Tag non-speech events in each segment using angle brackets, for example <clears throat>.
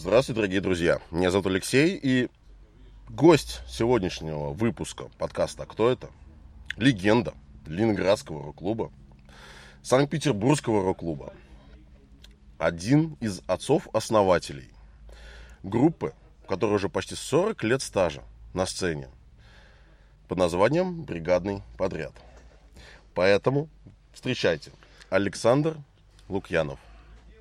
Здравствуйте, дорогие друзья. Меня зовут Алексей, и гость сегодняшнего выпуска подкаста «Кто это?» Легенда Ленинградского рок-клуба, Санкт-Петербургского рок-клуба. Один из отцов-основателей группы, которая уже почти 40 лет стажа на сцене под названием «Бригадный подряд». Поэтому встречайте Александр Лукьянов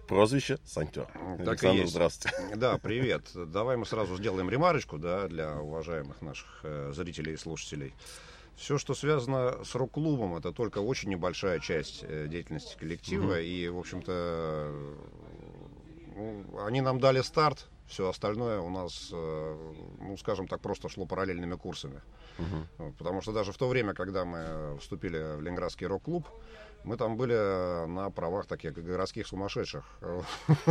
прозвище Санктер. Так Александр, и есть. здравствуйте. Да, <laughs> привет. Давай мы сразу сделаем ремарочку, да, для уважаемых наших э, зрителей и слушателей. Все, что связано с рок-клубом, это только очень небольшая часть э, деятельности коллектива. И, в общем-то, э, ну, они нам дали старт. Все остальное у нас, э, ну, скажем так, просто шло параллельными курсами. Вот, Потому что даже в то время, когда мы вступили в Ленинградский рок-клуб, мы там были на правах таких городских сумасшедших. <laughs>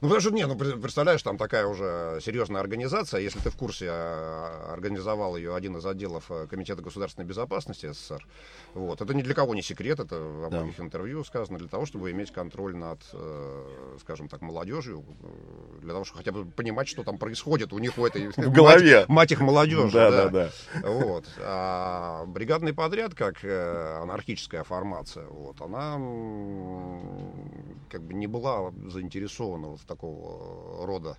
Ну, потому что, не, ну, пр- представляешь, там такая уже серьезная организация. Если ты в курсе, а, организовал ее один из отделов э, Комитета государственной безопасности СССР. Вот. Это ни для кого не секрет, это во Да. многих интервью сказано, для того, чтобы иметь контроль над, э, скажем так, молодежью, э, для того, чтобы хотя бы понимать, что там происходит у них в этой... <laughs> В голове. Мать, мать их молодежи, Да, да. да, да. Вот. А бригадный подряд, как э, анархическая формация, вот, она м, как бы не была заинтересована вот в такого рода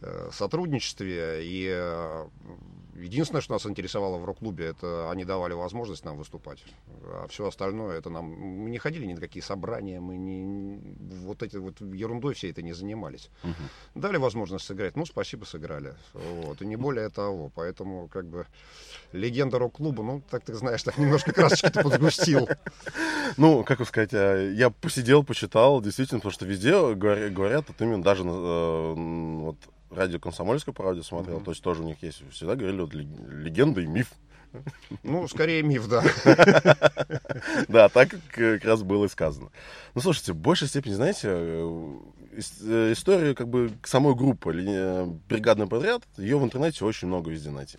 э, сотрудничестве. И э, единственное, что нас интересовало в рок-клубе, это они давали возможность нам выступать. А все остальное, это нам... Мы не ходили ни на какие собрания, мы не... Вот этой вот ерундой всей это не занимались. Дали возможность сыграть, ну, спасибо, сыграли. Вот. И не более того. Поэтому, как бы, легенда рок-клуба, ну, так ты знаешь, так немножко красочки-то подсгустил. Ну, как сказать, а, я посидел, почитал, действительно, потому что везде говоря- говорят, вот именно даже э, вот радио «Комсомольская правда» смотрел, то есть тоже у них есть, всегда говорили вот ле- легенда и миф. Ну, скорее миф, да. <laughs> Да, так как э, как раз было и сказано. Ну, слушайте, в большей степени, знаете, э, э, историю как бы самой группы «Бригадный подряд», ее в интернете очень много везде найти.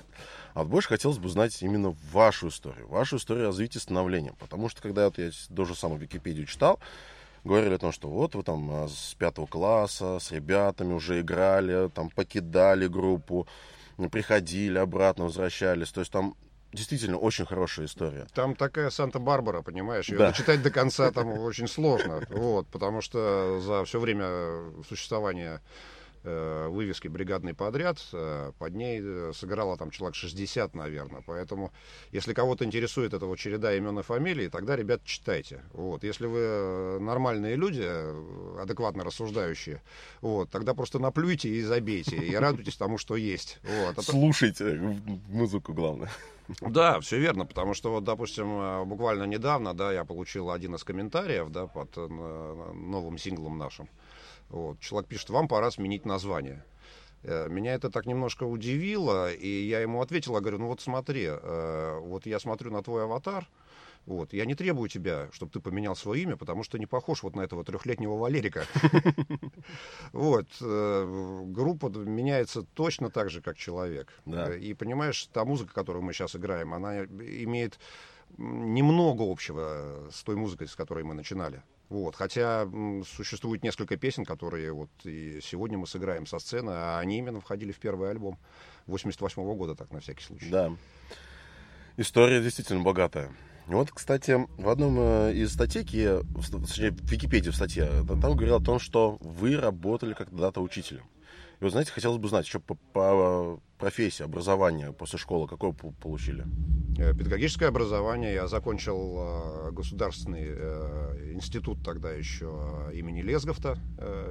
А вот больше хотелось бы узнать именно вашу историю, вашу историю развития становления. Потому что, когда вот я тоже самую Википедию читал, говорили о том, что вот вы там а, с пятого класса с ребятами уже играли, там покидали группу, приходили обратно, возвращались. То есть там действительно очень хорошая история. Там такая Санта-Барбара, понимаешь, ее Да. дочитать до конца там <laughs> очень сложно, вот, потому что за все время существования э, вывески «Бригадный подряд», э, под ней э, сыграло там человек 60, наверное, поэтому, если кого-то интересует эта вот череда имен и фамилий, тогда, ребят, читайте, вот, если вы э, нормальные люди, адекватно рассуждающие, вот, тогда просто наплюйте и забейте, и радуйтесь тому, что есть, вот, А Слушайте музыку, главное. да, все верно, потому что вот, допустим, буквально недавно, да, я получил один из комментариев, да, под новым синглом нашим. Вот, человек пишет, вам пора сменить название. Э, Меня это так немножко удивило, и я ему ответил, я говорю, ну вот смотри, э, вот я смотрю на твой аватар, вот, я не требую тебя, чтобы ты поменял свое имя, потому что не похож вот на этого трехлетнего Валерика. <laughs> Вот, э, группа меняется точно так же, как человек. И понимаешь, та музыка, которую мы сейчас играем, она имеет немного общего с той музыкой, с которой мы начинали. Вот. Хотя м, существует несколько песен, которые вот и сегодня мы сыграем со сцены, а они именно входили в первый альбом 88 года, так на всякий случай. Да. История действительно богатая. Вот, кстати, в одном э, из статей, в в Википедии в статье, э, там говорил о том, что вы работали когда-то учителем. И вот, знаете, хотелось бы знать, что по, по профессии, образование после школы, какое получили? Э, Педагогическое образование я закончил э, государственный э, институт тогда еще имени Лесговта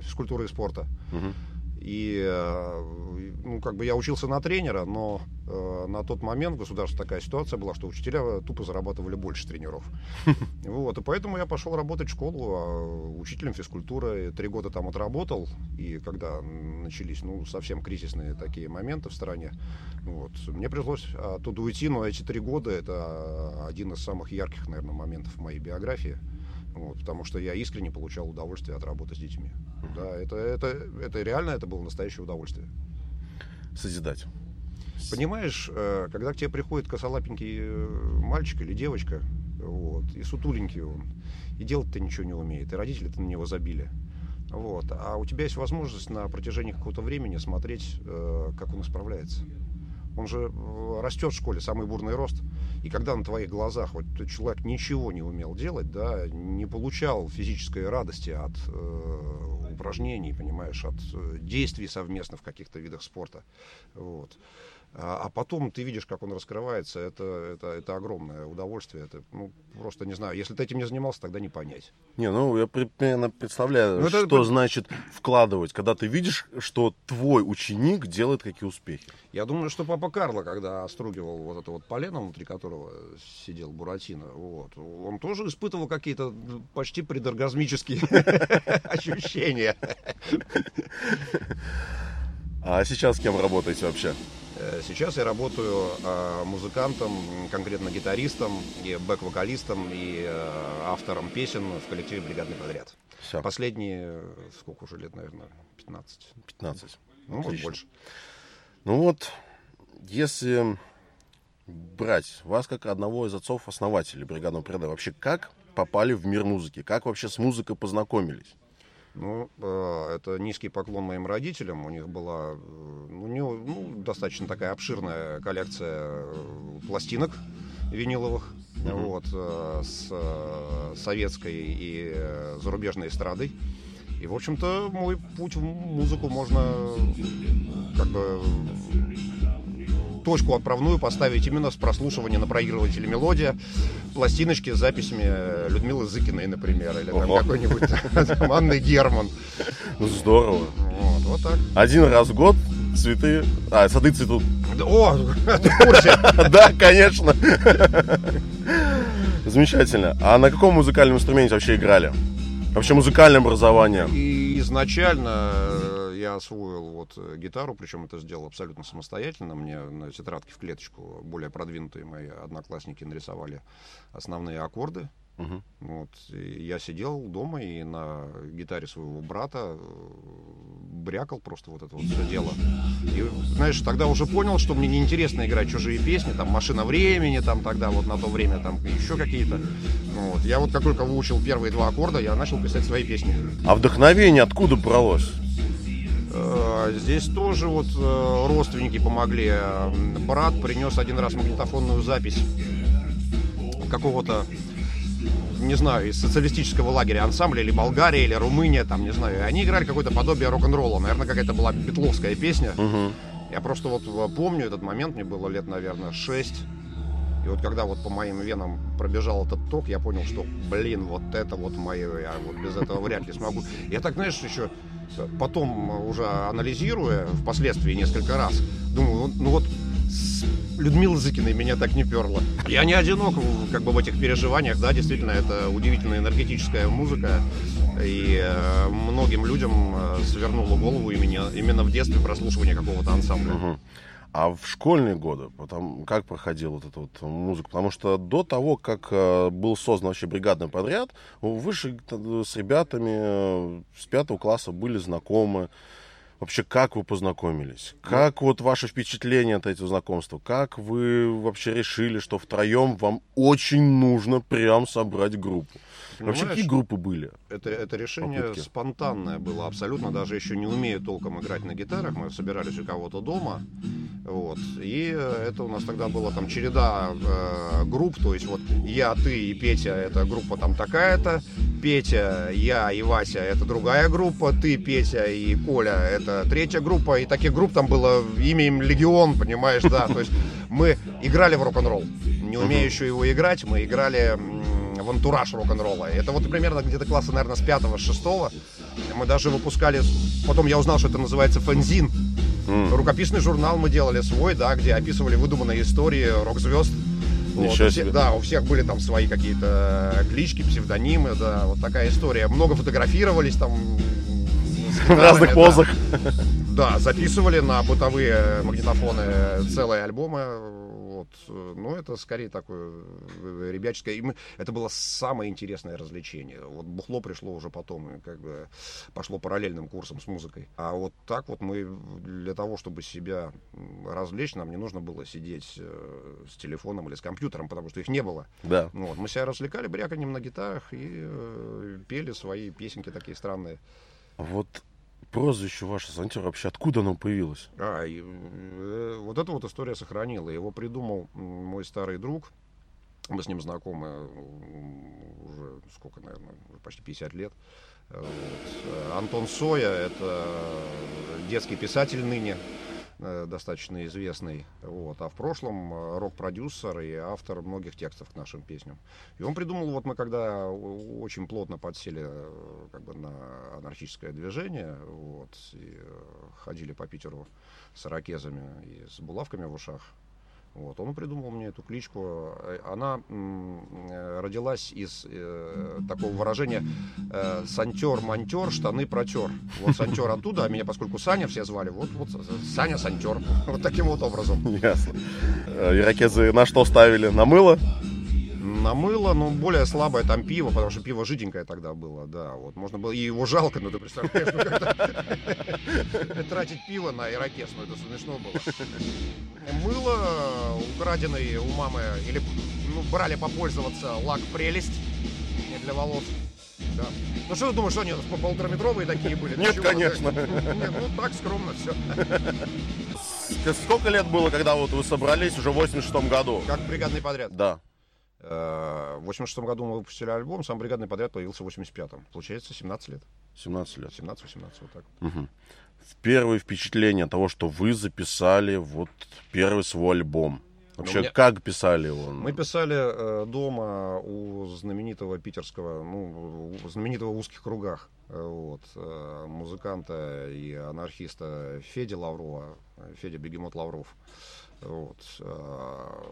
физкультуры и спорта. Мгм. И, э, ну, как бы я учился на тренера, но э, на тот момент в государстве такая ситуация была, что учителя тупо зарабатывали больше тренеров. <laughs> Вот, и поэтому я пошел работать в школу а, учителем физкультуры. Три года там отработал, и когда начались, ну, совсем кризисные такие моменты в стране, вот, мне пришлось оттуда уйти, но эти три года это один из самых ярких, наверное, моментов в моей биографии. Вот, потому что я искренне получал удовольствие от работы с детьми. Да, это, это, это реально, это было настоящее удовольствие. Созидать. Понимаешь, э, когда к тебе приходит косолапенький э, мальчик или девочка, вот, и сутуленький он, и делать-то ничего не умеет, и родители-то на него забили. Вот. А у тебя есть возможность на протяжении какого-то времени смотреть, э, как он исправляется. Он же э, растет в школе, самый бурный рост. И когда на твоих глазах вот человек ничего не умел делать, да, не получал физической радости от э, упражнений, понимаешь, от э, действий совместно в каких-то видах спорта, вот, а, а потом ты видишь, как он раскрывается, это, это, это огромное удовольствие. Это, ну, просто не знаю, если ты этим не занимался, тогда не понять. Не, ну я примерно представляю, ну, что это... значит вкладывать, когда ты видишь, что твой ученик делает какие успехи. Я думаю, что папа Карло, когда остругивал вот это вот полено, внутри которого сидел Буратино, вот, он тоже испытывал какие-то почти предоргазмические <laughs> ощущения. А сейчас с кем работаете вообще? Э, сейчас я работаю э, музыкантом, конкретно гитаристом, и бэк-вокалистом, и э, автором песен в коллективе «Бригадный подряд». Все. Последние, сколько уже лет, наверное, 15. 15. Ну, может, больше. Ну вот, если брать вас как одного из отцов-основателей бригадного подряда, вообще как попали в мир музыки? Как вообще с музыкой познакомились? Ну, э, это низкий поклон моим родителям. У них была э, ну, не, ну, достаточно такая обширная коллекция э, пластинок виниловых. Mm-hmm. Вот, с советской и зарубежной эстрадой. И, в общем-то, мой путь в музыку можно как бы точку отправную поставить именно с прослушивания на проигрывателе мелодия, пластиночки с записями Людмилы Зыкиной, например, или там какой-нибудь <laughs> Анны Герман. Ну, здорово. Вот, вот так. Один раз в год цветы... А, сады цветут. О, <laughs> ты в курсе? <laughs> Да, конечно. Замечательно. А на каком музыкальном инструменте вообще играли? Вообще музыкальное образование? И изначально я освоил вот э, гитару, причем это сделал абсолютно самостоятельно. Мне на тетрадке в клеточку более продвинутые мои одноклассники нарисовали основные аккорды. Угу. Вот. И я сидел дома и на гитаре своего брата э, брякал просто вот это вот все дело. И, знаешь, тогда уже понял, что мне неинтересно играть чужие песни, там «Машина времени», там тогда вот на то время там еще какие-то. Ну, вот. Я вот как только выучил первые два аккорда, я начал писать свои песни. А вдохновение откуда бралось? Э, здесь тоже вот э, родственники помогли. Брат принес один раз магнитофонную запись какого-то не знаю, из социалистического лагеря ансамбля, или Болгария, или Румыния, там, не знаю. Они играли какое-то подобие рок-н-ролла. Наверное, какая-то была петловская песня. Угу. Я просто вот э, помню этот момент, мне было лет, наверное, 6. И вот когда вот по моим венам пробежал этот ток, я понял, что, блин, вот это вот мое, я вот без этого вряд ли смогу. Я так, знаешь, еще потом уже анализируя впоследствии несколько раз, думаю, ну вот с Людмилой Зыкиной меня так не перло. Я не одинок как бы в этих переживаниях, да, действительно, это удивительная энергетическая музыка, и э, многим людям э, свернуло голову именно, именно в детстве прослушивания какого-то ансамбля. Угу. А в школьные годы, потом, как проходила вот эта вот музыка? Потому что до того, как э, был создан вообще бригадный подряд, вы же с ребятами э, с пятого класса были знакомы. Вообще, как вы познакомились? Как вот ваше впечатление от этого знакомства? Как вы вообще решили, что втроем вам очень нужно прям собрать группу? Вообще, какие группы были? Это, это решение Попытки. спонтанное было абсолютно, даже еще не умея толком играть на гитарах. Мы собирались у кого-то дома. Вот. И это у нас тогда была там череда э, групп, то есть вот я, ты и Петя, это группа там такая-то, Петя, я и Вася, это другая группа, ты, Петя и Коля, это третья группа, и таких групп там было имеем легион, понимаешь, да, то есть мы играли в рок-н-ролл, не умея еще его играть, мы играли в антураж рок-н-ролла. Это вот примерно где-то класса, наверное, с пятого, с шестого. Мы даже выпускали, потом я узнал, что это называется фанзин. Mm. Рукописный журнал мы делали свой, да, где описывали выдуманные истории рок-звезд. Вот, у всех, да, у всех были там свои какие-то клички, псевдонимы, да, вот такая история. Много фотографировались там. <laughs> В разных позах. Да, записывали на бытовые магнитофоны целые альбомы вот, ну, это скорее такое э, ребяческое. И мы, это было самое интересное развлечение. Вот бухло пришло уже потом, как бы пошло параллельным курсом с музыкой. А вот так вот мы для того, чтобы себя развлечь, нам не нужно было сидеть э, с телефоном или с компьютером, потому что их не было. Да. Ну, вот, мы себя развлекали бряканьем на гитарах и э, пели свои песенки такие странные. Вот прозвище ваше Сантер вообще откуда оно появилось? А, и, э, вот эта вот история сохранила. Его придумал мой старый друг. Мы с ним знакомы уже сколько, наверное, уже почти 50 лет. Вот. Антон Соя это детский писатель ныне, Э, достаточно известный, вот, а в прошлом э, рок-продюсер и автор многих текстов к нашим песням. И он придумал, вот мы когда очень плотно подсели э, как бы на анархическое движение, вот, и ходили по Питеру с ракезами и с булавками в ушах, вот, он придумал мне эту кличку. Она э, родилась из э, такого выражения э, «сантер, монтер, штаны протер». Вот сантер оттуда, а меня, поскольку Саня все звали, вот, вот Саня сантер. Вот таким вот образом. Ясно. Э, ирокезы на что ставили? На мыло? На мыло, но более слабое там пиво, потому что пиво жиденькое тогда было, да. Вот можно было, и его жалко, ну ты представляешь, ну, <laughs> тратить пиво на ирокез, ну это смешно было. Мыло украденное у мамы, или ну, брали попользоваться лак прелесть для волос. Да. Ну что ты думаешь, что они по полутораметровые такие были? Нет, конечно. Нет, ну так скромно все. Сколько лет было, когда вот вы собрались уже в 86 году? Как бригадный подряд? Да. Э, в 86 году мы выпустили альбом, сам бригадный подряд появился в 85-м. Получается, 17 лет. 17 лет. 17-18, вот так. Угу. Первое впечатление того, что вы записали вот первый свой альбом. Вообще, меня... как писали его? Мы писали э, дома у знаменитого питерского, ну, у знаменитого в узких кругах, э, вот, э, музыканта и анархиста Феди Лаврова, Федя Бегемот Лавров. Вот. А,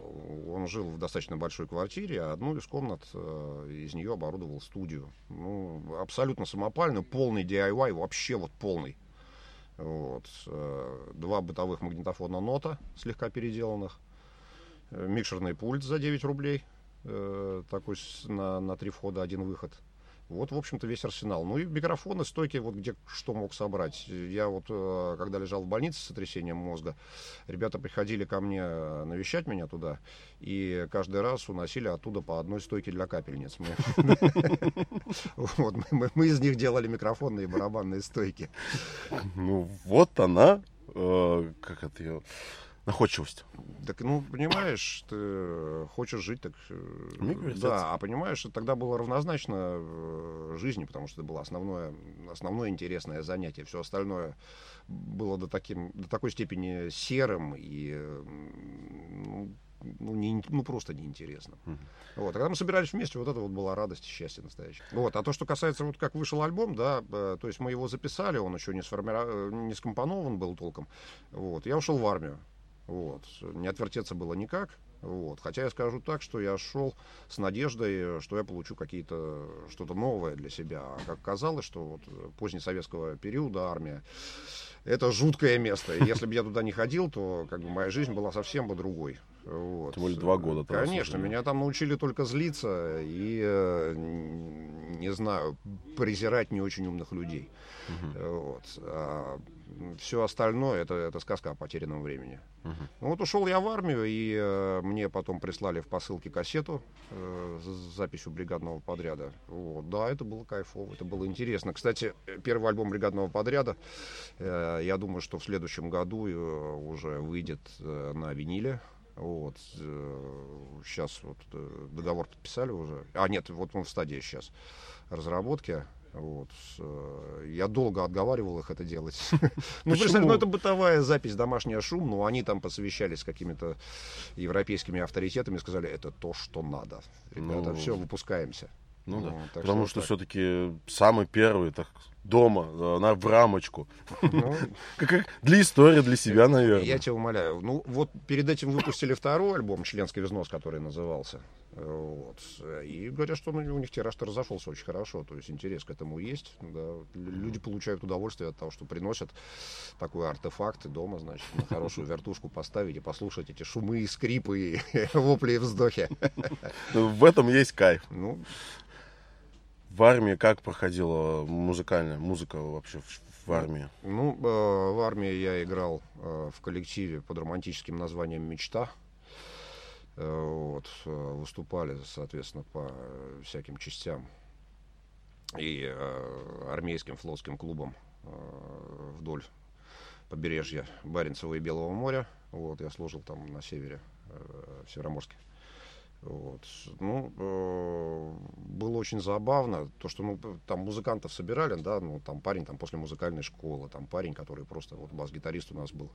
он жил в достаточно большой квартире, а одну из комнат э, из нее оборудовал студию. Ну, абсолютно самопальную, полный DIY, вообще вот полный. Вот. Э, два бытовых магнитофона нота, слегка переделанных. Э, микшерный пульт за 9 рублей. Такой на, на три входа, один выход. Вот, в общем-то, весь арсенал. Ну и микрофоны, стойки, вот где что мог собрать. Я вот, э, когда лежал в больнице с сотрясением мозга, ребята приходили ко мне э, навещать меня туда, и каждый раз уносили оттуда по одной стойке для капельниц. Мы <laughs> из них делали микрофонные барабанные стойки. Ну, вот она, э, как это ее находчивость. Так, ну, понимаешь, ты хочешь жить, так... Э, да, а понимаешь, тогда было равнозначно э, жизни, потому что это было основное, основное интересное занятие. Все остальное было до, таким, до такой степени серым и ну, ну, не, ну просто неинтересно. Uh-huh. Вот. А когда мы собирались вместе, вот это вот была радость и счастье настоящее. Вот. А то, что касается, вот как вышел альбом, да, э, то есть мы его записали, он еще не, сформирован, не скомпонован был толком. Вот. Я ушел в армию. Вот. Не отвертеться было никак. Вот. Хотя я скажу так, что я шел с надеждой, что я получу какие-то что-то новое для себя. А как казалось, что вот позднесоветского периода армия это жуткое место. Если бы я туда не ходил, то как бы моя жизнь была совсем бы другой. Вот. Тем более два года. Конечно, меня там научили только злиться и, э, не знаю, презирать не очень умных людей. Угу. Вот. А все остальное это, это сказка о потерянном времени. Угу. Ну, вот ушел я в армию, и э, мне потом прислали в посылке кассету э, с записью бригадного подряда. Вот. Да, это было кайфово, это было интересно. Кстати, первый альбом бригадного подряда, э, я думаю, что в следующем году э, уже выйдет э, на виниле. Вот. Сейчас вот договор подписали уже. А, нет, вот он в стадии сейчас разработки. Вот. Я долго отговаривал их это делать. <laughs> ну, представь, ну, это бытовая запись, домашняя шум, но они там посовещались с какими-то европейскими авторитетами и сказали, это то, что надо. Ребята, ну, все, выпускаемся. Ну, ну да. Потому что, что все-таки самый первый, так дома, э, на, в рамочку. Ну, <laughs> для истории, для себя, наверное. Я тебя умоляю. Ну, вот перед этим выпустили второй альбом «Членский взнос», который назывался. Вот. И говорят, что ну, у них тираж-то разошелся очень хорошо. То есть интерес к этому есть. Да. Люди получают удовольствие от того, что приносят такой артефакт и дома, значит, на хорошую вертушку поставить и послушать эти шумы и скрипы, и <laughs> вопли и вздохи. <laughs> В этом есть кайф. Ну, в армии как проходила музыкальная музыка вообще в, в армии? Ну, э, в армии я играл э, в коллективе под романтическим названием «Мечта». Э, вот, э, выступали, соответственно, по всяким частям и э, армейским флотским клубом э, вдоль побережья Баренцева и Белого моря. Вот, я служил там на севере, э, в Североморске. Вот. Ну, э, было очень забавно, то, что ну, там музыкантов собирали, да, ну, там парень там после музыкальной школы, там парень, который просто, вот бас-гитарист у нас был,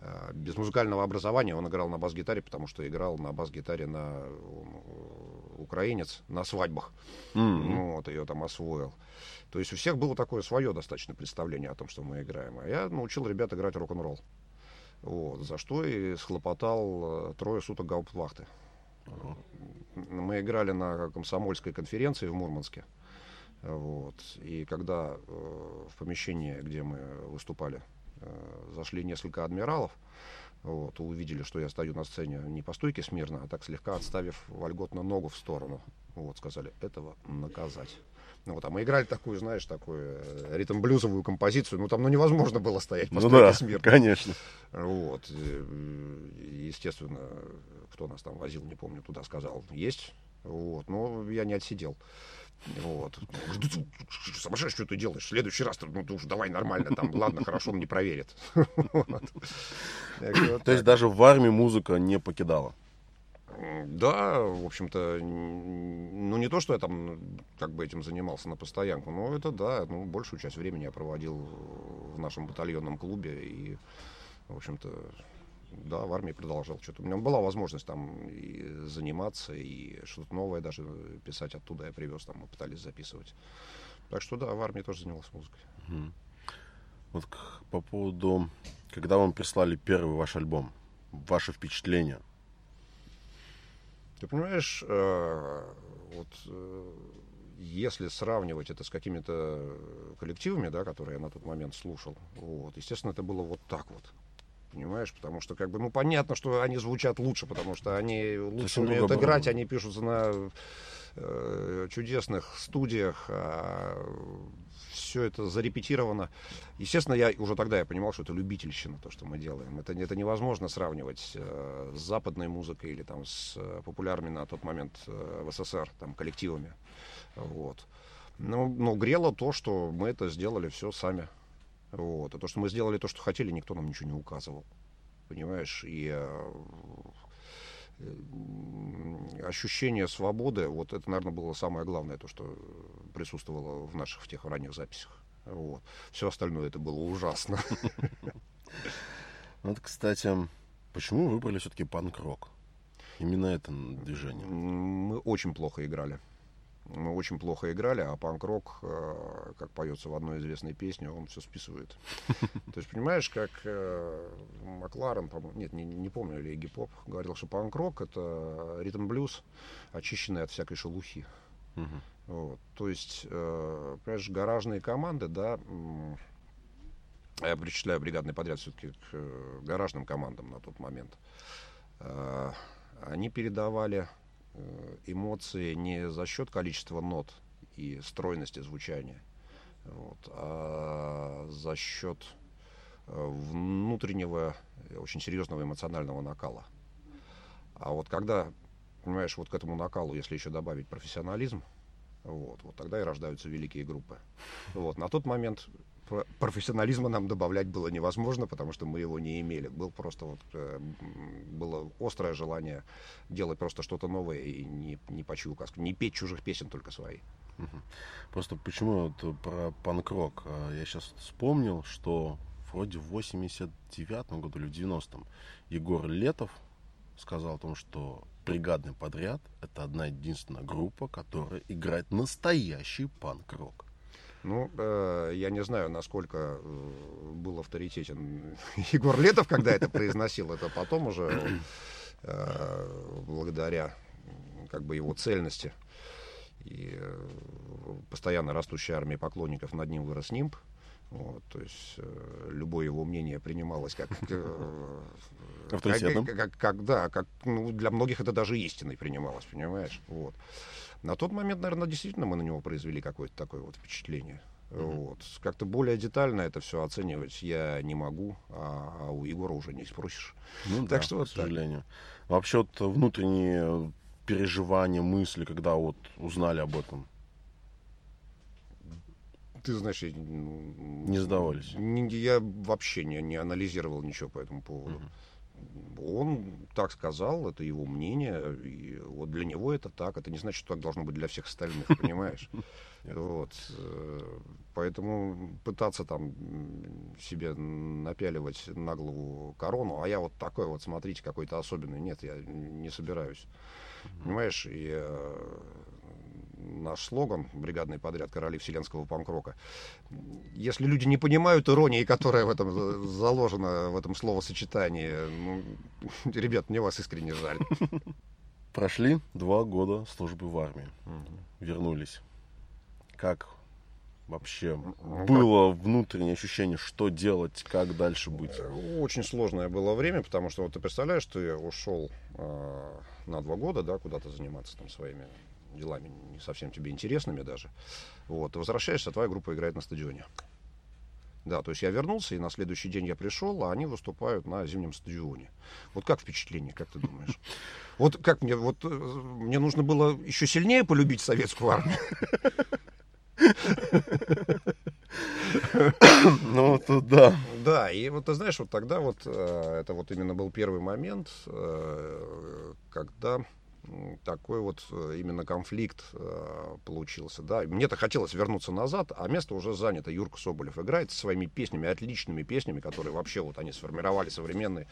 э, без музыкального образования, он играл на бас-гитаре, потому что играл на бас-гитаре на э, украинец на свадьбах, mm-hmm. ну, вот, ее там освоил. То есть у всех было такое свое достаточно представление о том, что мы играем. А я научил ребят играть рок-н-ролл. Вот, за что и схлопотал э, трое суток гауптвахты. Мы играли на комсомольской конференции в Мурманске. Вот. И когда э, в помещении, где мы выступали, э, зашли несколько адмиралов, вот, увидели, что я стою на сцене не по стойке смирно, а так слегка отставив вольготно ногу в сторону. Вот, сказали, этого наказать. Ну, вот, а мы играли такую, знаешь, такую э, ритм-блюзовую композицию. Ну, там ну, невозможно было стоять по ну, да, смирно. конечно. Вот. Естественно, кто нас там возил, не помню, туда сказал, есть. Вот. Но я не отсидел. Вот. Сумасшедший, что ты делаешь? В следующий раз, ну, ты уж давай нормально, там, ладно, хорошо, он не проверит. <laughs> То есть даже в армии музыка не покидала? Да, в общем-то, ну не то, что я там как бы этим занимался на постоянку, но это да, ну большую часть времени я проводил в нашем батальонном клубе и, в общем-то, да, в армии продолжал что-то. У меня была возможность там и заниматься, и что-то новое даже писать оттуда я привез, там мы пытались записывать. Так что да, в армии тоже занимался музыкой. Угу. Вот по поводу, когда вам прислали первый ваш альбом, ваше впечатление – ты понимаешь, э, вот э, если сравнивать это с какими-то коллективами, да, которые я на тот момент слушал, вот, естественно, это было вот так вот. Понимаешь, потому что как бы, ну понятно, что они звучат лучше, потому что они лучше умеют играть, они пишутся на э, чудесных студиях, а все это зарепетировано. Естественно, я уже тогда я понимал, что это любительщина, то, что мы делаем. Это, это невозможно сравнивать э, с западной музыкой или там с э, популярными на тот момент э, в СССР там, коллективами. Вот. Но, но грело то, что мы это сделали все сами. Вот. А то, что мы сделали то, что хотели, никто нам ничего не указывал. Понимаешь? И э, ощущение свободы, вот это, наверное, было самое главное, то, что присутствовало в наших в тех ранних записях. Вот. Все остальное это было ужасно. Вот, кстати, почему выбрали все-таки панк-рок? Именно это движение. Мы очень плохо играли мы очень плохо играли, а панк-рок, э, как поется в одной известной песне, он все списывает. <laughs> То есть, понимаешь, как э, Макларен, нет, не, не помню, или Игги Поп, говорил, что панк-рок — это ритм-блюз, очищенный от всякой шелухи. Вот. То есть, э, понимаешь, гаражные команды, да, я причисляю бригадный подряд все-таки к гаражным командам на тот момент, они передавали Э, эмоции не за счет количества нот и стройности звучания, вот, а за счет э, внутреннего, очень серьезного эмоционального накала. А вот когда, понимаешь, вот к этому накалу, если еще добавить профессионализм, вот, вот тогда и рождаются великие группы. Вот, на тот момент профессионализма нам добавлять было невозможно, потому что мы его не имели. Был просто вот, э, было острое желание делать просто что-то новое и не, не по чью указку, не петь чужих песен, только свои. Просто почему вот про панк-рок? А, я сейчас вспомнил, что вроде в 89-м году или в 90-м Егор Летов сказал о том, что бригадный подряд это одна единственная группа, которая играет настоящий панк-рок. Ну, э, я не знаю, насколько э, был авторитетен <laughs> Егор Летов, когда это произносил. Это потом уже, э, благодаря как бы его цельности и э, постоянно растущей армии поклонников над ним вырос нимб. Вот, то есть э, любое его мнение принималось как, э, Авторитетом. Как, как, как, да, как, ну, для многих это даже истиной принималось, понимаешь? Вот. На тот момент, наверное, действительно мы на него произвели какое-то такое вот впечатление. Mm-hmm. Вот. Как-то более детально это все оценивать я не могу, а, а у Егора уже не спросишь. Ну, так да, что вот к сожалению. Так. Вообще вот внутренние переживания, мысли, когда вот узнали об этом? Ты знаешь, я, не сдавались. Не, я вообще не, не анализировал ничего по этому поводу. Угу. Он так сказал, это его мнение, и вот для него это так. Это не значит, что так должно быть для всех остальных, понимаешь? <laughs> Вот. Э, поэтому пытаться там себе напяливать на голову корону, а я вот такой вот, смотрите, какой-то особенный. Нет, я не собираюсь. Понимаешь, и э, наш слоган «Бригадный подряд короли вселенского панк-рока». Если люди не понимают иронии, которая в этом заложена, в этом словосочетании, ну, <laughs> ребят, мне вас искренне жаль. Прошли два года службы в армии. Угу. Вернулись. Как вообще ну, было внутреннее ощущение, что делать, как дальше быть? Очень сложное было время, потому что вот ты представляешь, ты ушел э, на два года, да, куда-то заниматься там своими делами не совсем тебе интересными даже. Вот, ты возвращаешься, а твоя группа играет на стадионе. Да, то есть я вернулся, и на следующий день я пришел, а они выступают на зимнем стадионе. Вот как впечатление, как ты думаешь? <laughs> Вот как мне, вот э, мне нужно было еще сильнее полюбить советскую армию. <laughs> Ну, тут да. Да, и вот ты знаешь, вот тогда вот, э, это вот именно был первый момент, э, когда такой вот э, именно конфликт э, получился. Да. Мне-то хотелось вернуться назад, а место уже занято. Юрка Соболев играет со своими песнями, отличными песнями, которые вообще вот они сформировали современный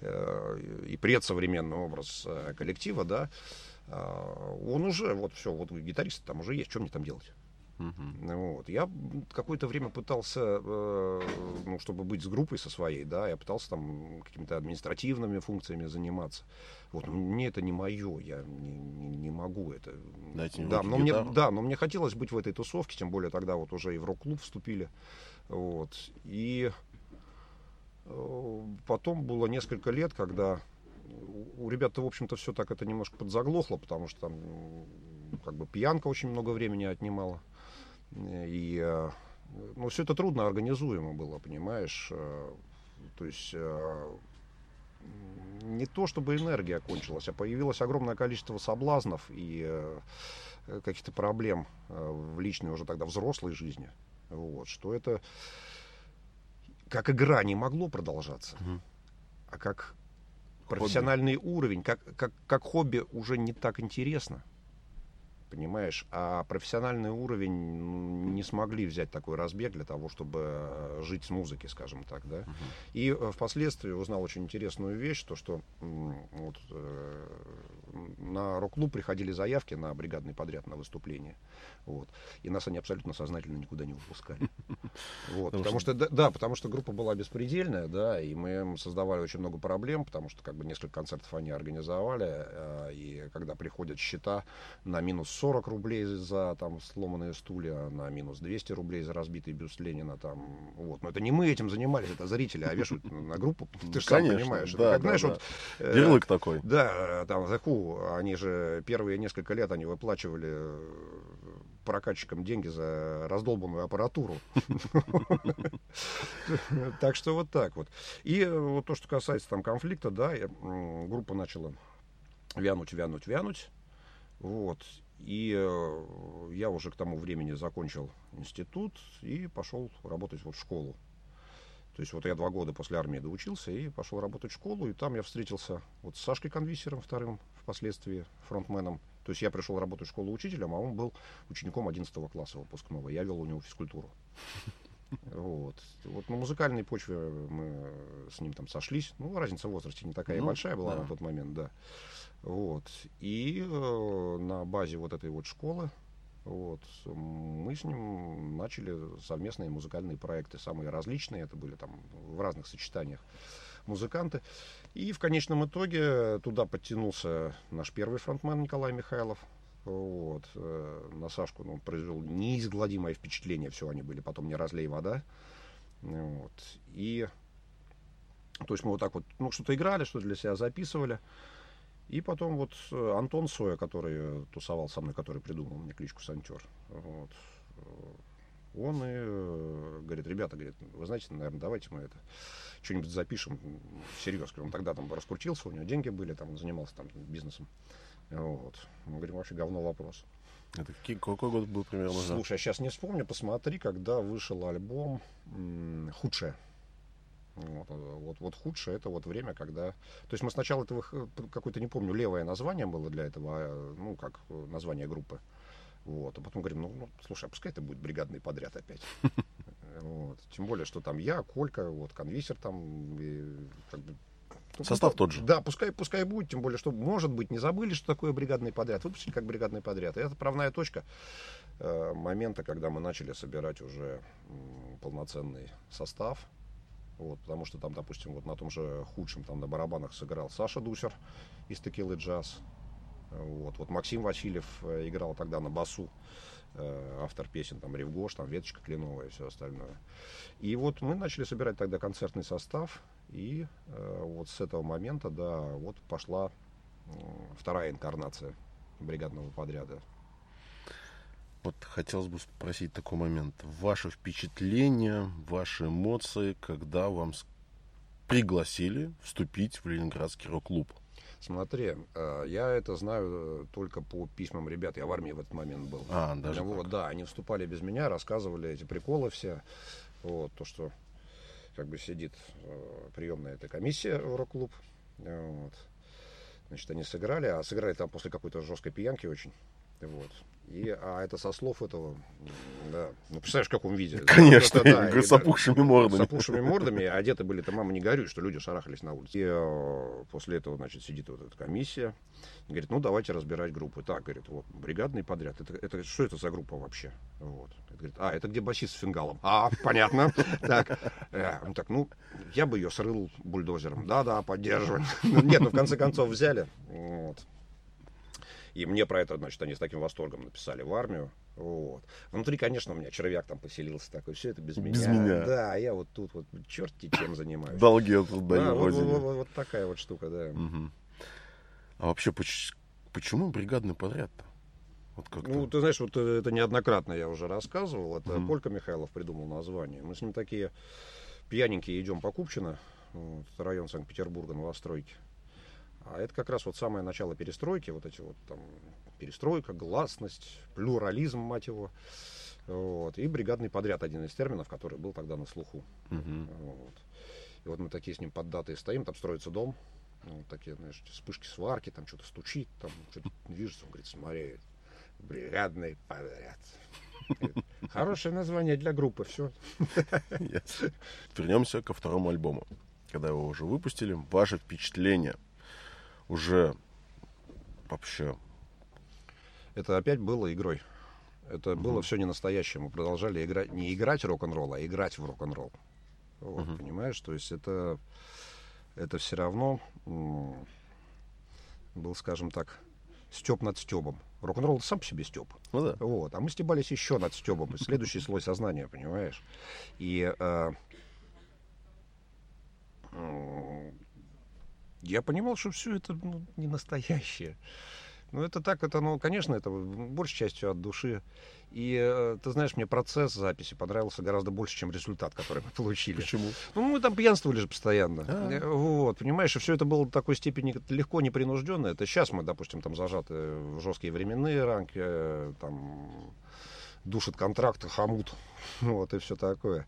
э, и предсовременный образ э, коллектива, да. Э, он уже, вот все, вот гитарист там уже есть, что мне там делать? Uh-huh. Вот. Я какое-то время пытался, э, ну, чтобы быть с группой со своей, да, я пытался там какими-то административными функциями заниматься. Вот, мне это не мое, я не, не, не могу это. Дайте да, но мне, да, но мне хотелось быть в этой тусовке, тем более тогда вот уже и в рок-клуб вступили. Вот. И э, потом было несколько лет, когда у ребят, в общем-то, все так это немножко подзаглохло, потому что там как бы пьянка очень много времени отнимала. И э, ну, все это трудно организуемо было, понимаешь. Э, то есть э, не то чтобы энергия кончилась, а появилось огромное количество соблазнов и каких-то проблем в личной уже тогда взрослой жизни. Вот, что это как игра не могло продолжаться, угу. а как профессиональный хобби. уровень, как, как, как хобби уже не так интересно понимаешь? А профессиональный уровень не смогли взять такой разбег для того, чтобы э, жить с музыки, скажем так, да. Uh-huh. И э, впоследствии узнал очень интересную вещь, то что вот, э, на рок-клуб приходили заявки на бригадный подряд на выступление, вот, и нас они абсолютно сознательно никуда не выпускали. <laughs> Вот, потому что, да, потому что группа была беспредельная, да, и мы создавали очень много проблем, потому что как бы несколько концертов они организовали, и когда приходят счета на минус 40 рублей за там сломанные стулья, на минус 200 рублей за разбитый бюст Ленина. Там, вот. Но это не мы этим занимались, это зрители, а вешают на группу. <laughs> Ты же сам понимаешь. Да, как, да, знаешь, да. вот... Э, Ярлык такой. Да, там, The Who, они же первые несколько лет они выплачивали э, прокатчикам деньги за раздолбанную аппаратуру. <laughs> Так что вот так вот. И вот то, что касается там конфликта, да, группа начала вянуть, вянуть, вянуть. Вот. И э, я уже к тому времени закончил институт и пошел работать вот в школу. То есть вот я два года после армии доучился и пошел работать в школу, и там я встретился вот с Сашкой Конвисером вторым, впоследствии фронтменом. То есть я пришел работать в школу учителем, а он был учеником 11 класса выпускного. Я вел у него физкультуру. Вот. вот на музыкальной почве мы с ним там сошлись. Ну, разница в возрасте не такая ну, большая была да. на тот момент, да. Вот. И э, на базе вот этой вот школы вот, мы с ним начали совместные музыкальные проекты, самые различные, это были там в разных сочетаниях музыканты. И в конечном итоге туда подтянулся наш первый фронтмен Николай Михайлов. Вот. Э, на Сашку ну, он произвел неизгладимое впечатление, все они были, потом не разлей вода. Вот. И то есть мы вот так вот, ну, что-то играли, что для себя записывали. И потом вот э, Антон Соя, который тусовал со мной, который придумал мне кличку Сантер, вот, э, он и говорит, ребята, говорит, вы знаете, наверное, давайте мы это что-нибудь запишем всерьез. Он тогда там раскрутился, у него деньги были, там он занимался там бизнесом. Вот. Мы говорим, вообще говно вопрос. Это какой, год был примерно? Слушай, я сейчас не вспомню, посмотри, когда вышел альбом «Худшее». Вот, вот, вот худшее это вот время, когда... То есть мы сначала этого какое-то, не помню, левое название было для этого, а, ну, как название группы. Вот. А потом говорим, ну, ну слушай, а пускай это будет бригадный подряд опять. <laughs> Вот. Тем более, что там я, Колька, вот, конвисер там, и, как бы, Состав тот же. Да, пускай, пускай будет, тем более, что, может быть, не забыли, что такое бригадный подряд. Выпустили как бригадный подряд. И это правная точка э, момента, когда мы начали собирать уже м, полноценный состав. Вот, потому что там, допустим, вот на том же худшем там на барабанах сыграл Саша Дусер из Текилы Джаз. Вот, вот Максим Васильев э, играл тогда на басу, э, автор песен, там Ревгош, там Веточка Кленовая и все остальное. И вот мы начали собирать тогда концертный состав, и э, вот с этого момента, да, вот пошла вторая инкарнация бригадного подряда. Вот хотелось бы спросить такой момент. Ваши впечатления, ваши эмоции, когда вам пригласили вступить в Ленинградский рок-клуб? Смотри, э, я это знаю э, только по письмам ребят. Я в армии в этот момент был. А, даже вот, Да, они вступали без меня, рассказывали эти приколы все. Вот, то, что как бы сидит э, приемная эта комиссия в рок-клуб. Вот. Значит, они сыграли, а сыграли там после какой-то жесткой пьянки очень. Вот. И, а это со слов этого, да, ну, представляешь, в каком виде. Конечно, это, да, с опухшими мордами. С опухшими мордами, одеты были, там, мама, не горюй, что люди шарахались на улице. И э, после этого, значит, сидит вот эта комиссия, и говорит, ну, давайте разбирать группы. Так, говорит, вот, бригадный подряд, это, это что это за группа вообще? Вот. Это, говорит, а, это где басист с фингалом. А, понятно. Так, э, так, ну, я бы ее срыл бульдозером. Да-да, поддерживаем. Нет, ну, в конце концов, взяли. Вот. И мне про это, значит, они с таким восторгом написали в армию. Вот. Внутри, конечно, у меня червяк там поселился такой, все это без, без меня. меня. Да, я вот тут вот черти чем занимаюсь. Долги отдаю да, вот, вот, вот, вот такая вот штука, да. Угу. А вообще, почему бригадный подряд-то? Вот ну, ты знаешь, вот э, это неоднократно я уже рассказывал. Это mm Колька Михайлов придумал название. Мы с ним такие пьяненькие идем по Купчино, вот, район Санкт-Петербурга, новостройки. А это как раз вот самое начало перестройки, вот эти вот там перестройка, гласность, плюрализм, мать его. Вот. И бригадный подряд, один из терминов, который был тогда на слуху. Uh-huh. Вот. И вот мы такие с ним под датой стоим, там строится дом, ну, вот такие, знаешь, вспышки сварки, там что-то стучит, там что-то движется. Он говорит, смотри, бригадный подряд. Хорошее название для группы, все. Вернемся ко второму альбому. Когда его уже выпустили, ваше впечатление – уже вообще... Это опять было игрой. Это угу. было все не настоящее. Мы продолжали играть, не играть рок-н-ролл, а играть в рок-н-ролл. Вот, угу. Понимаешь? То есть это, это все равно был, скажем так, степ над стебом. Рок-н-ролл сам по себе степ. Ну да. Вот. А мы стебались еще над стебом. Следующий <laughs> слой сознания, понимаешь? И э, я понимал, что все это ну, не настоящее. Ну, это так, это, ну, конечно, это большей частью от души. И, э, ты знаешь, мне процесс записи понравился гораздо больше, чем результат, который мы получили. Почему? Ну, мы там пьянствовали же постоянно. А-а-а. Э, вот, понимаешь, и все это было в такой степени легко непринужденно. Это сейчас мы, допустим, там зажаты в жесткие временные рамки, э, там душит контракт, хомут, <laughs> вот, и все такое.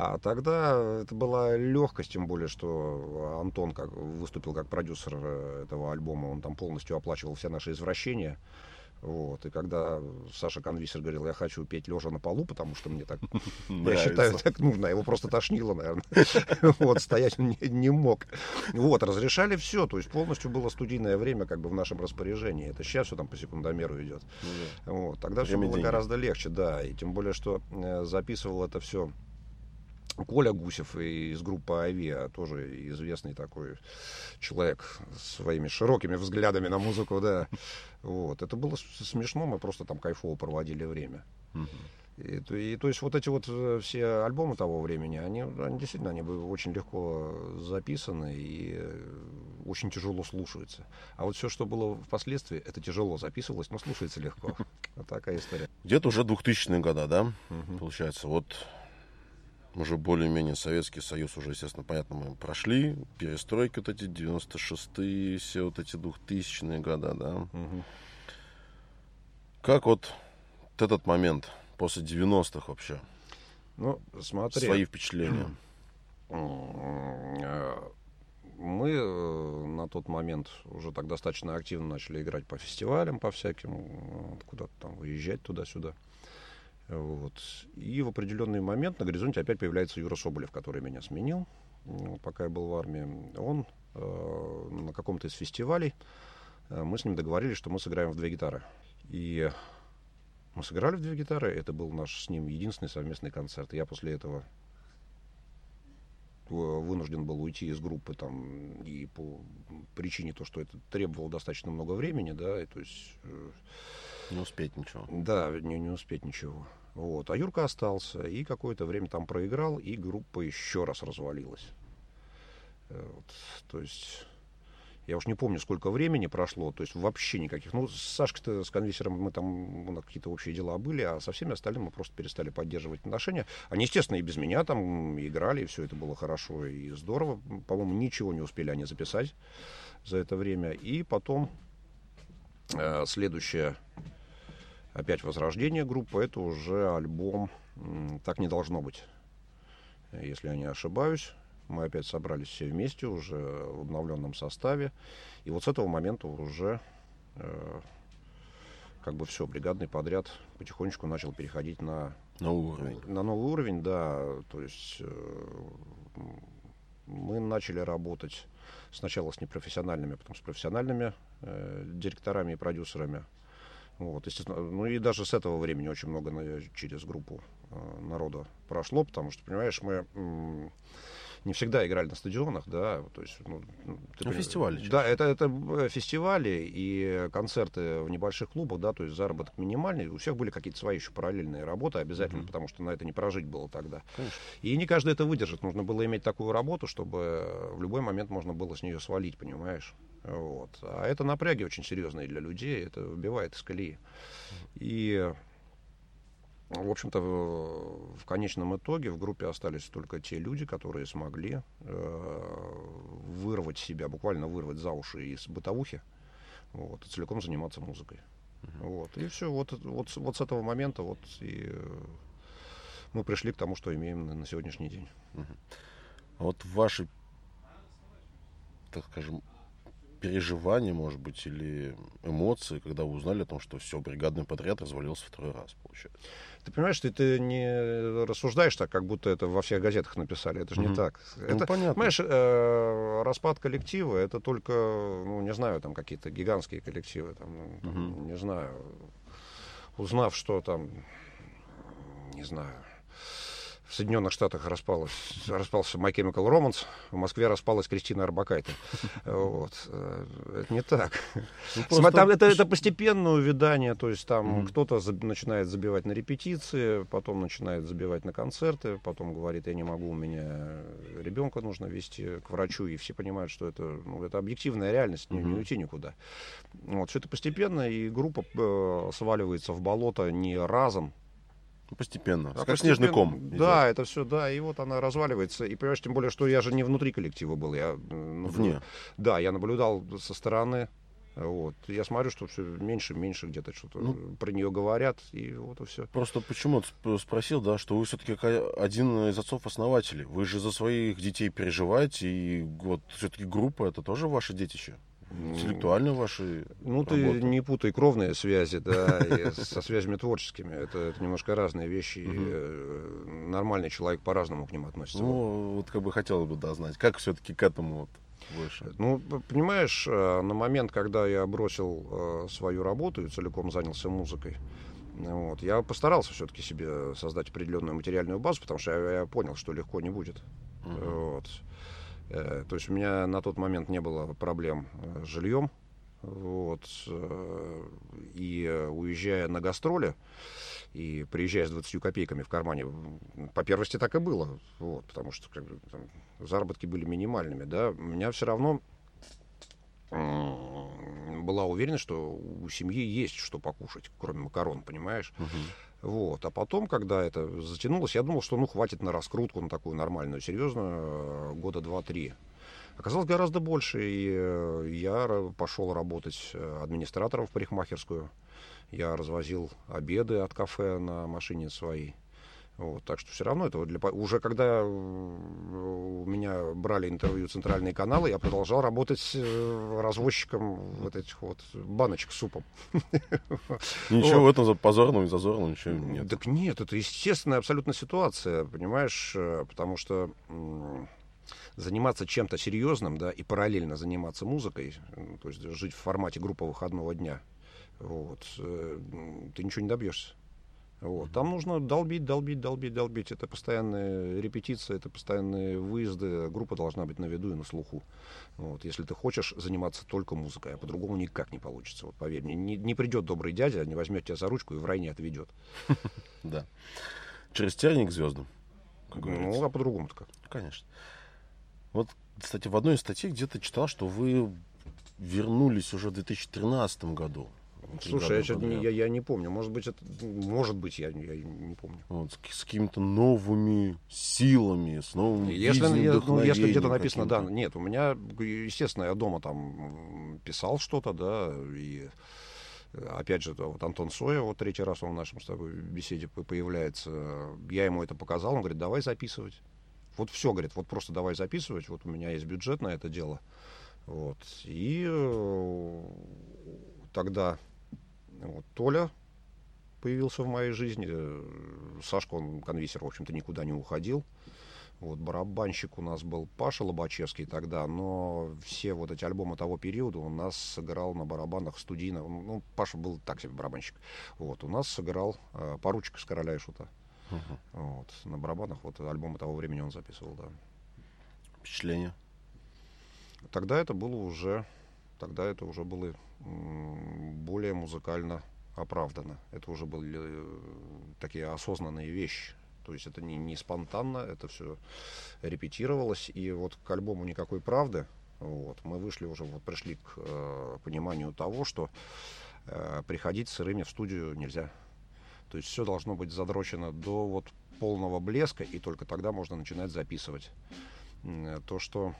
А тогда это была легкость, тем более, что Антон как, выступил как продюсер э, этого альбома, он там полностью оплачивал все наши извращения. Вот. И когда Саша Конвисер говорил, я хочу петь лежа на полу, потому что мне так, <laughs> я считаю, так нужно, его просто тошнило, наверное. <laughs> Вот, стоять он не мог. Вот, разрешали все, то есть полностью было студийное время как бы в нашем распоряжении. Это сейчас все там по секундомеру идет. Ну вот, тогда все было гораздо легче, да, и тем более, что э, записывал это все Коля Гусев из группы Авиа, тоже известный такой человек своими широкими взглядами на музыку, да. Вот. Это было смешно, мы просто там кайфово проводили время. И, и, то есть вот эти вот э, все альбомы того времени, они, они действительно они были очень легко записаны и э, очень тяжело слушаются. А вот все, что было впоследствии, это тяжело записывалось, но слушается легко. <laughs> Вот такая история. Где-то уже 2000-е годы, да, получается. Вот уже более-менее Советский Союз уже, естественно, понятно, мы прошли. Перестройки вот эти 96-е, все вот эти 2000-е года, да. Угу. Как вот этот момент после 90-х вообще? Ну, смотри. Свои впечатления. <clears throat> Мы э, на тот момент уже так достаточно активно начали играть по фестивалям, по всяким, куда-то там выезжать туда-сюда. Вот. И в определенный момент на горизонте опять появляется Юра Соболев, который меня сменил, пока я был в армии. Он э, на каком-то из фестивалей, э, мы с ним договорились, что мы сыграем в две гитары. И мы сыграли в две гитары, это был наш с ним единственный совместный концерт. Я после этого вынужден был уйти из группы там и по причине то, что это требовало достаточно много времени, да, и то есть... Э, не успеть ничего. Да, не, не успеть ничего. Вот. А Юрка остался и какое-то время там проиграл, и группа еще раз развалилась. Э, вот. То есть я уж не помню, сколько времени прошло, то есть вообще никаких. Ну, с Сашкой-то, с конвейсером мы там, у нас какие-то общие дела были, а со всеми остальными мы просто перестали поддерживать отношения. Они, естественно, и без меня там играли, и все это было хорошо и здорово. По-моему, ничего не успели они записать за это время. И потом э, следующее, опять возрождение группы, это уже альбом «Так не должно быть», если я не ошибаюсь. Мы опять собрались все вместе уже в обновленном составе. И вот с этого момента уже э, как бы все, бригадный подряд потихонечку начал переходить на новый уровень. На новый уровень, да. То есть э, мы начали работать сначала с непрофессиональными, потом с профессиональными э, директорами и продюсерами. Вот, естественно, ну и даже с этого времени очень много на, через группу э, народа прошло, потому что, понимаешь, мы не всегда играли на стадионах, да, то есть, ну, ну ты, ну фестивали. Да, это, это э, фестивали и концерты в небольших клубах, да, то есть заработок минимальный. У всех были какие-то свои еще параллельные работы обязательно, mm-hmm. потому что на это не прожить было тогда. Конечно. И не каждый это выдержит. Нужно было иметь такую работу, чтобы в любой момент можно было с нее свалить, понимаешь? Вот. А это напряги очень серьезные для людей, это выбивает из колеи. И в общем-то, в, в конечном итоге в группе остались только те люди, которые смогли э, вырвать себя, буквально вырвать за уши из бытовухи, вот, и целиком заниматься музыкой. Uh-huh. Вот, и все, вот, вот, вот с этого момента вот и мы пришли к тому, что имеем на, на сегодняшний день. Uh-huh. Вот ваши, так скажем, переживания, может быть, или эмоции, когда вы узнали о том, что все, бригадный подряд развалился второй раз, получается? Ты понимаешь, что ты не рассуждаешь так, как будто это во всех газетах написали. Это же mm-hmm. не так. Ну, это, понятно. Понимаешь, э, распад коллектива это только, ну, не знаю, там какие-то гигантские коллективы, там, там mm-hmm. не знаю, узнав, что там, не знаю, в Соединенных Штатах распалась, распался My Chemical Romance, в Москве распалась Кристина Арбакайте. <laughs> Вот. Э, это не так. Ну, просто... там, это, это постепенное увядание, то есть там mm-hmm. кто-то за, начинает забивать на репетиции, потом начинает забивать на концерты, потом говорит, я не могу, у меня ребенка нужно вести к врачу, и все понимают, что это, ну, это объективная реальность, mm-hmm. не, не уйти никуда. Вот. Все это постепенно, и группа э, сваливается в болото не разом, постепенно. А как снежный ком. Да, идет. это все, да, и вот она разваливается. И понимаешь, тем более, что я же не внутри коллектива был, я ну, вне. Да, я наблюдал со стороны. Вот. Я смотрю, что все меньше меньше где-то что-то ну, про нее говорят, и вот и все. Просто почему спросил, да, что вы все-таки один из отцов-основателей. Вы же за своих детей переживаете, и вот все-таки группа это тоже ваше детище. Интеллектуально ваши Ну, работы. ты не путай кровные связи, да, со связями творческими. Это, это немножко разные вещи. Угу. нормальный человек по-разному к ним относится. Ну, вот как бы хотел бы, да, знать, как все-таки к этому вот больше? Ну, понимаешь, э, на момент, когда я бросил э, свою работу и целиком занялся музыкой, вот, я постарался все-таки себе создать определенную материальную базу, потому что я, я понял, что легко не будет. Угу. Вот. Э, то есть у меня на тот момент не было проблем э, с жильем. Вот. Э, и уезжая на гастроли, и приезжая с 20 копейками в кармане, по первости так и было, вот, потому что как бы, там, заработки были минимальными, да, у меня все равно была уверенность, что у семьи есть что покушать, кроме макарон, понимаешь? Uh-huh. Вот. А потом, когда это затянулось, я думал, что ну хватит на раскрутку, на такую нормальную, серьезную, э, года два-три. Оказалось гораздо больше, и э, я пошел работать э, администратором в парикмахерскую. Я развозил обеды от кафе на машине своей. Вот, так что все равно это для... Уже когда у меня брали интервью центральные каналы, я продолжал работать э, развозчиком вот этих вот баночек с супом. <laughs> Ничего в этом позорного и зазорного ничего нет. Так нет, это естественная абсолютно ситуация, понимаешь, э, потому что заниматься чем-то серьезным, да, и параллельно заниматься музыкой, то есть жить в формате группы выходного дня, вот, э, ты ничего не добьешься. Вот. Там нужно долбить, долбить, долбить, долбить. Это постоянные репетиции, это постоянные выезды. Группа должна быть на виду и на слуху. Вот. Если ты хочешь заниматься только музыкой, а по-другому никак не получится. Вот поверь мне, не, не придет добрый дядя, не возьмет тебя за ручку и в районе отведет. <laughs> Да. Через терник звездам. Ну, а по-другому-то как? Конечно. Вот, кстати, в одной из статей где-то читал, что вы вернулись уже в 2013 году. Слушай, я, не, я, я не помню. Может быть, это, может быть, я, я не помню. Вот, с, с какими-то новыми силами, с новым если, я, ну, если где-то написано, да, нет, у меня, естественно, я дома там писал что-то, да, и опять же, вот Антон Соя, вот третий раз он в нашем с тобой беседе появляется, я ему это показал, он говорит, давай записывать. Вот все, говорит, вот просто давай записывать, вот у меня есть бюджет на это дело. Вот. И э, тогда вот, Толя появился в моей жизни. Сашка, он конвейсер, в общем-то, никуда не уходил. Вот, барабанщик у нас был Паша Лобачевский тогда, но все вот эти альбомы того периода у нас сыграл на барабанах студийно. Ну, Паша был так себе барабанщик. Вот, у нас сыграл э, поручик с короля и шута. Uh-huh. Вот, на барабанах вот альбомы того времени он записывал, да. Впечатление? Тогда это было уже, тогда это уже было более музыкально оправдано. Это уже были э, такие осознанные вещи. То есть это не, не спонтанно, это все репетировалось. И вот к альбому «Никакой правды» вот, мы вышли уже, вот пришли к э, пониманию того, что э, приходить сырыми в студию нельзя. То есть все должно быть задрочено до вот полного блеска, и только тогда можно начинать записывать. То, что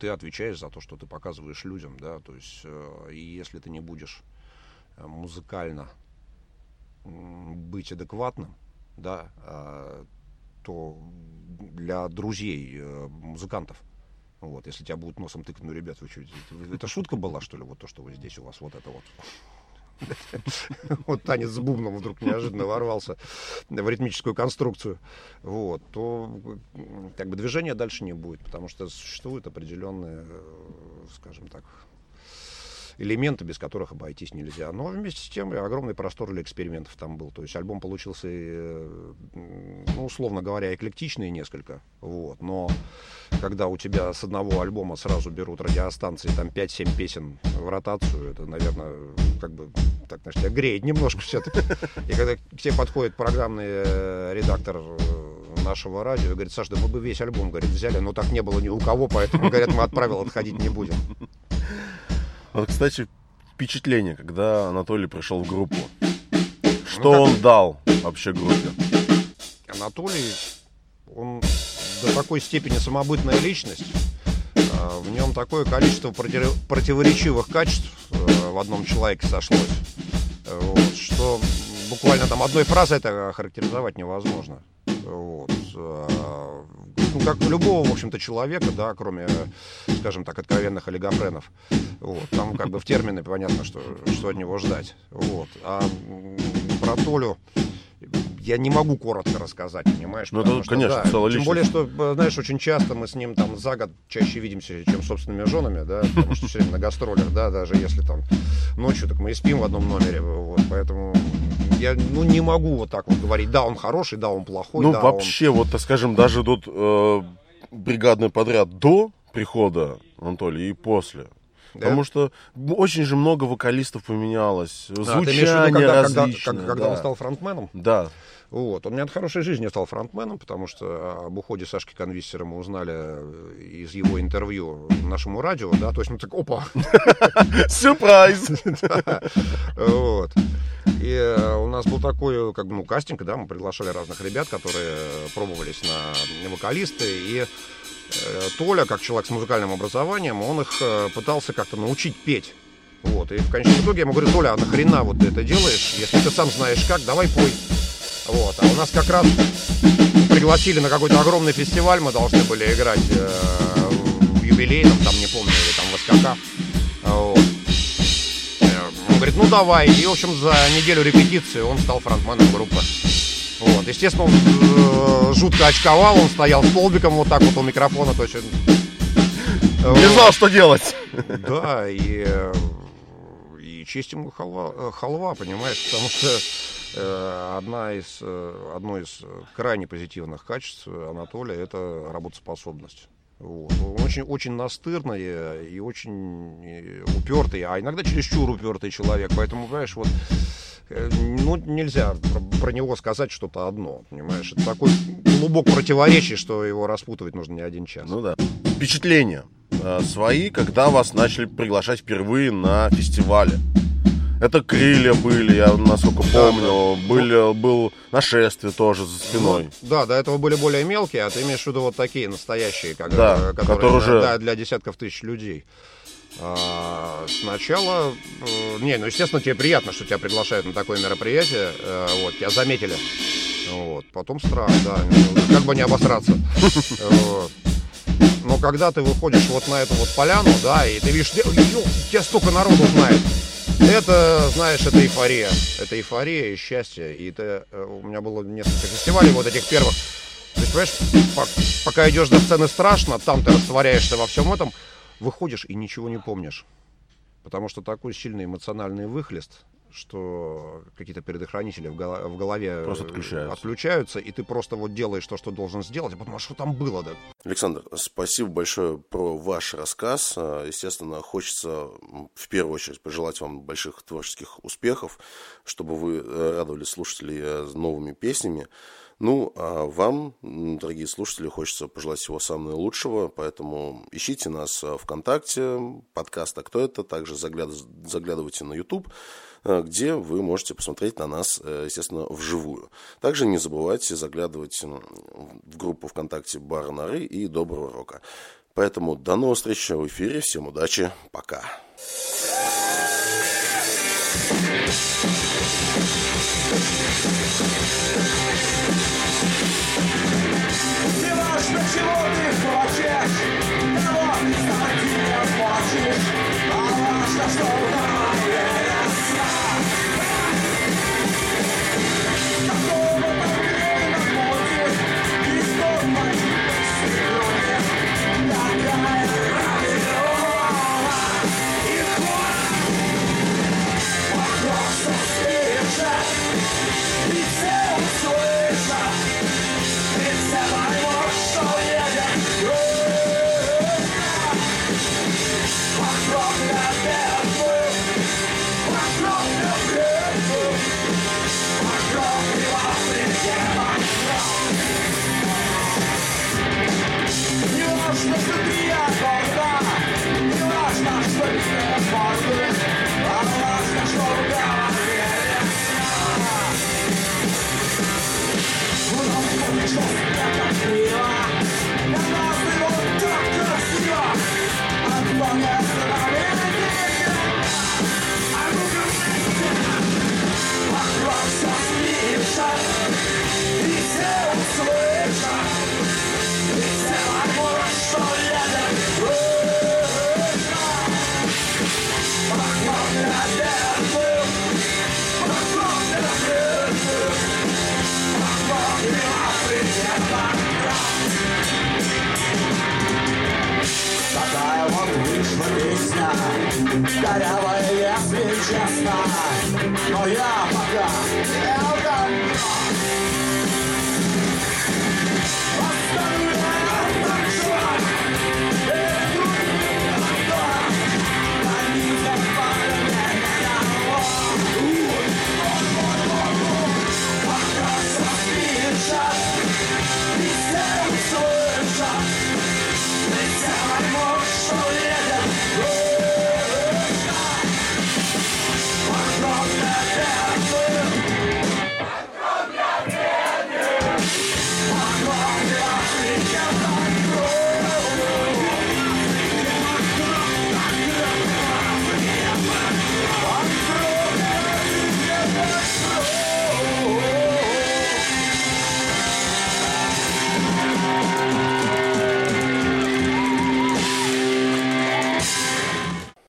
ты отвечаешь за то, что ты показываешь людям, да, то есть, э, и если ты не будешь э, музыкально быть адекватным, да, э, то для друзей музыкантов, вот, если тебя будут носом тыкать, ну, ребят, вы что, это, шутка была, что ли, вот то, что вы здесь у вас, вот это вот. <laughs> вот танец с бубном вдруг неожиданно ворвался в ритмическую конструкцию, вот, то как бы движения дальше не будет, потому что существуют определенные, скажем так, элементы, без которых обойтись нельзя. Но вместе с тем огромный простор для экспериментов там был. То есть альбом получился, ну, условно говоря, эклектичный несколько. Вот. Но когда у тебя с одного альбома сразу берут радиостанции, там 5-7 песен в ротацию, это, наверное, как бы, так, знаешь, тебя греет немножко все-таки. И когда к тебе подходит программный э, редактор э, нашего радио и говорит, Саш, да мы бы весь альбом, говорит, взяли, но так не было ни у кого, поэтому, говорят, мы от правил отходить не будем. Вот, кстати, впечатление, когда Анатолий пришел в группу. Что ну, он дал вообще группе? Анатолий, он до такой степени самобытная личность. А, в нем такое количество противоречивых качеств э, в одном человеке сошлось, вот, что буквально там одной фразой это характеризовать невозможно. Вот. А, ну, как любого, в общем-то, человека, да, кроме, скажем так, откровенных олигофренов. Вот. Там как бы в термины понятно, что, что от него ждать. Вот. А про Толю я не могу коротко рассказать, понимаешь? Ну, это, что, конечно, да, Тем более, что, знаешь, очень часто мы с ним там за год чаще видимся, чем с собственными женами, да, потому что все время на гастролях, да, даже если там ночью, так мы и спим в одном номере, вот, поэтому я, ну, не могу вот так вот говорить, да, он хороший, да, он плохой, Ну, да, вообще, он... вот, так скажем, даже тут э, бригадный подряд до прихода Анатолия и после. Да? Потому что очень же много вокалистов поменялось. А, Звучание виду, когда, различное. Когда, когда да. он стал фронтменом? Да. Вот. Он мне от хорошей жизни стал фронтменом, потому что об уходе Сашки Конвиссера мы узнали э, из его интервью нашему радио, да, то есть мы так, опа! <laughs> Сюрприз! <laughs> Вот. И э, у нас был такой, как бы, ну, кастинг, да, мы приглашали разных ребят, которые пробовались на вокалисты, и э, Толя, как человек с музыкальным образованием, он их э, пытался как-то научить петь. Вот, и в конечном итоге я ему говорю, Толя, а нахрена вот ты это делаешь, если ты сам знаешь как, давай пой. Вот, а у нас как раз пригласили на какой-то огромный фестиваль, мы должны были играть э, в юбилейном, там, не помню, или там в СКК. Вот говорит, ну давай. И, в общем, за неделю репетиции он стал фронтменом группы. Вот. Естественно, он э, жутко очковал, он стоял столбиком вот так вот у микрофона. То есть, Не знал, что делать. Да, и, э, и честь ему халва, э, халва, понимаешь, потому что э, одна из, э, одно из крайне позитивных качеств Анатолия – это работоспособность. Вот. Он очень, очень настырный и очень упертый, а иногда чересчур упертый человек. Поэтому, понимаешь, вот э, ну, нельзя про, про него сказать что-то одно, понимаешь? Это такой глубок противоречие, что его распутывать нужно не один час. Ну да. Впечатления э, свои, когда вас начали приглашать впервые на фестивале. Это крылья были, я насколько помню. Были, был нашествие тоже за спиной. Ну, да, до этого были более мелкие, а ты имеешь в виду вот такие настоящие, как, да, которые, которые уже... да, для десятков тысяч людей. А, сначала, э, не, ну естественно тебе приятно, что тебя приглашают на такое мероприятие, э, вот, тебя заметили, вот, потом страх, да, ну, как бы не обосраться, <laughs> но когда ты выходишь вот на эту вот поляну, да, и ты видишь, тебя столько народу знает, это, знаешь, это эйфория. Это эйфория и счастье. И это, э, у меня было несколько фестивалей вот этих первых. То понимаешь, пока идешь до сцены страшно, там ты растворяешься во всем этом, выходишь и ничего не помнишь. Потому что такой сильный эмоциональный выхлест, что какие-то предохранители в, голове просто отключаются. отключаются, и ты просто вот делаешь то, что должен сделать, а потом, а что там было, да? Александр, спасибо большое про ваш рассказ. А, естественно, хочется в первую очередь пожелать вам больших творческих успехов, чтобы вы э, радовали слушателей э, новыми песнями. Ну, а вам, дорогие слушатели, хочется пожелать всего самого наилучшего, поэтому ищите нас э, ВКонтакте, подкаст «А кто это?», также заглядывайте на YouTube. Э, где вы можете посмотреть на нас, э, естественно, вживую. Также не забывайте заглядывать в группу ВКонтакте Бар Норы и Доброго Рока. Поэтому до новых встреч в эфире. Всем удачи. Пока. Не